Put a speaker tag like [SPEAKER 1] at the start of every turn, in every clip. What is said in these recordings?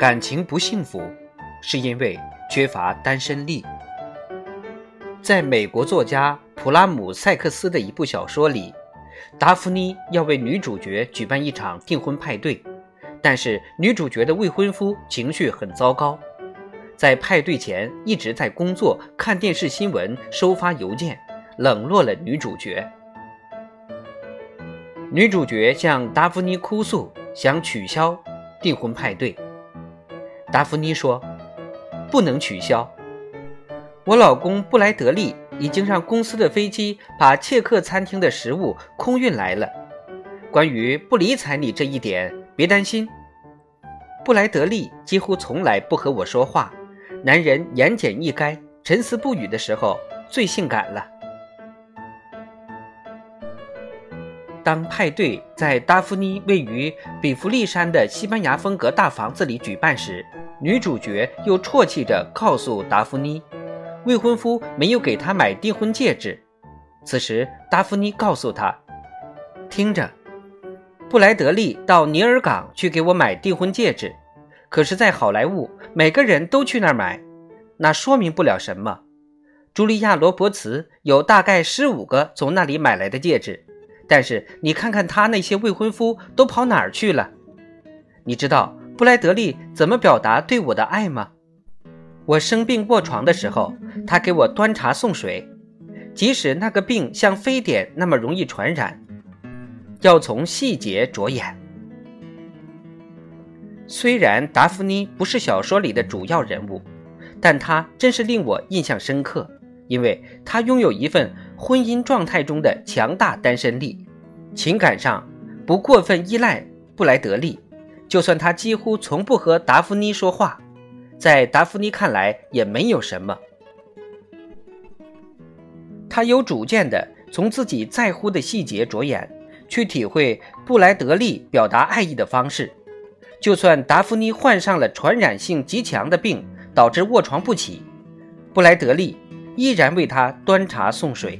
[SPEAKER 1] 感情不幸福，是因为缺乏单身力。在美国作家普拉姆塞克斯的一部小说里，达芙妮要为女主角举办一场订婚派对，但是女主角的未婚夫情绪很糟糕，在派对前一直在工作、看电视新闻、收发邮件，冷落了女主角。女主角向达芙妮哭诉，想取消订婚派对。达芙妮说：“不能取消。我老公布莱德利已经让公司的飞机把切克餐厅的食物空运来了。关于不理睬你这一点，别担心。布莱德利几乎从来不和我说话，男人言简意赅、沉思不语的时候最性感了。”当派对在达芙妮位于比弗利山的西班牙风格大房子里举办时，女主角又啜泣着告诉达芙妮，未婚夫没有给她买订婚戒指。此时，达芙妮告诉他：“听着，布莱德利到尼尔港去给我买订婚戒指，可是，在好莱坞，每个人都去那儿买，那说明不了什么。茱莉亚·罗伯茨有大概十五个从那里买来的戒指。”但是你看看他那些未婚夫都跑哪儿去了？你知道布莱德利怎么表达对我的爱吗？我生病卧床的时候，他给我端茶送水，即使那个病像非典那么容易传染，要从细节着眼。虽然达芙妮不是小说里的主要人物，但她真是令我印象深刻。因为她拥有一份婚姻状态中的强大单身力，情感上不过分依赖布莱德利，就算他几乎从不和达芙妮说话，在达芙妮看来也没有什么。他有主见的从自己在乎的细节着眼，去体会布莱德利表达爱意的方式，就算达芙妮患上了传染性极强的病，导致卧床不起，布莱德利。依然为他端茶送水。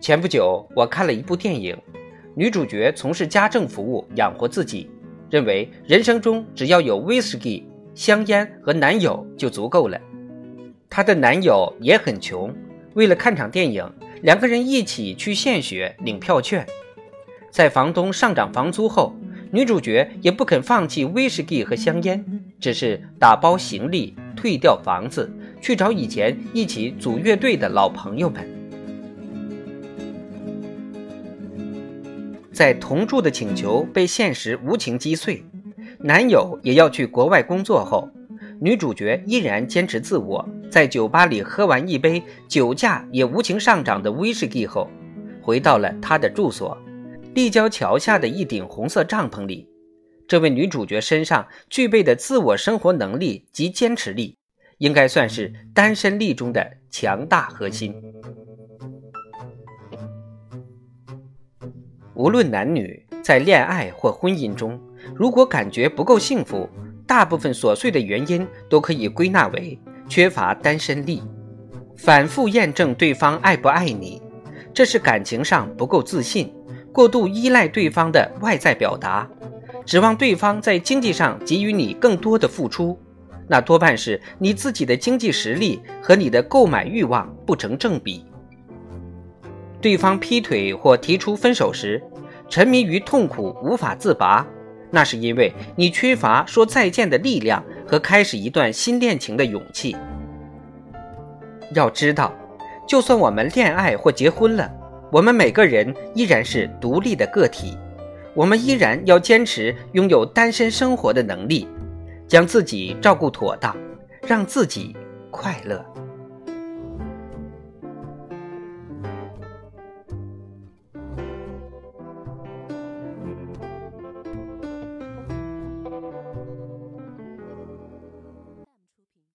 [SPEAKER 1] 前不久，我看了一部电影，女主角从事家政服务养活自己，认为人生中只要有威士忌、香烟和男友就足够了。她的男友也很穷，为了看场电影，两个人一起去献血领票券。在房东上涨房租后，女主角也不肯放弃威士忌和香烟，只是打包行李退掉房子。去找以前一起组乐队的老朋友们。在同住的请求被现实无情击碎，男友也要去国外工作后，女主角依然坚持自我，在酒吧里喝完一杯酒价也无情上涨的威士忌后，回到了她的住所——立交桥下的一顶红色帐篷里。这位女主角身上具备的自我生活能力及坚持力。应该算是单身力中的强大核心。无论男女，在恋爱或婚姻中，如果感觉不够幸福，大部分琐碎的原因都可以归纳为缺乏单身力。反复验证对方爱不爱你，这是感情上不够自信，过度依赖对方的外在表达，指望对方在经济上给予你更多的付出。那多半是你自己的经济实力和你的购买欲望不成正比。对方劈腿或提出分手时，沉迷于痛苦无法自拔，那是因为你缺乏说再见的力量和开始一段新恋情的勇气。要知道，就算我们恋爱或结婚了，我们每个人依然是独立的个体，我们依然要坚持拥有单身生活的能力。将自己照顾妥当，让自己快乐。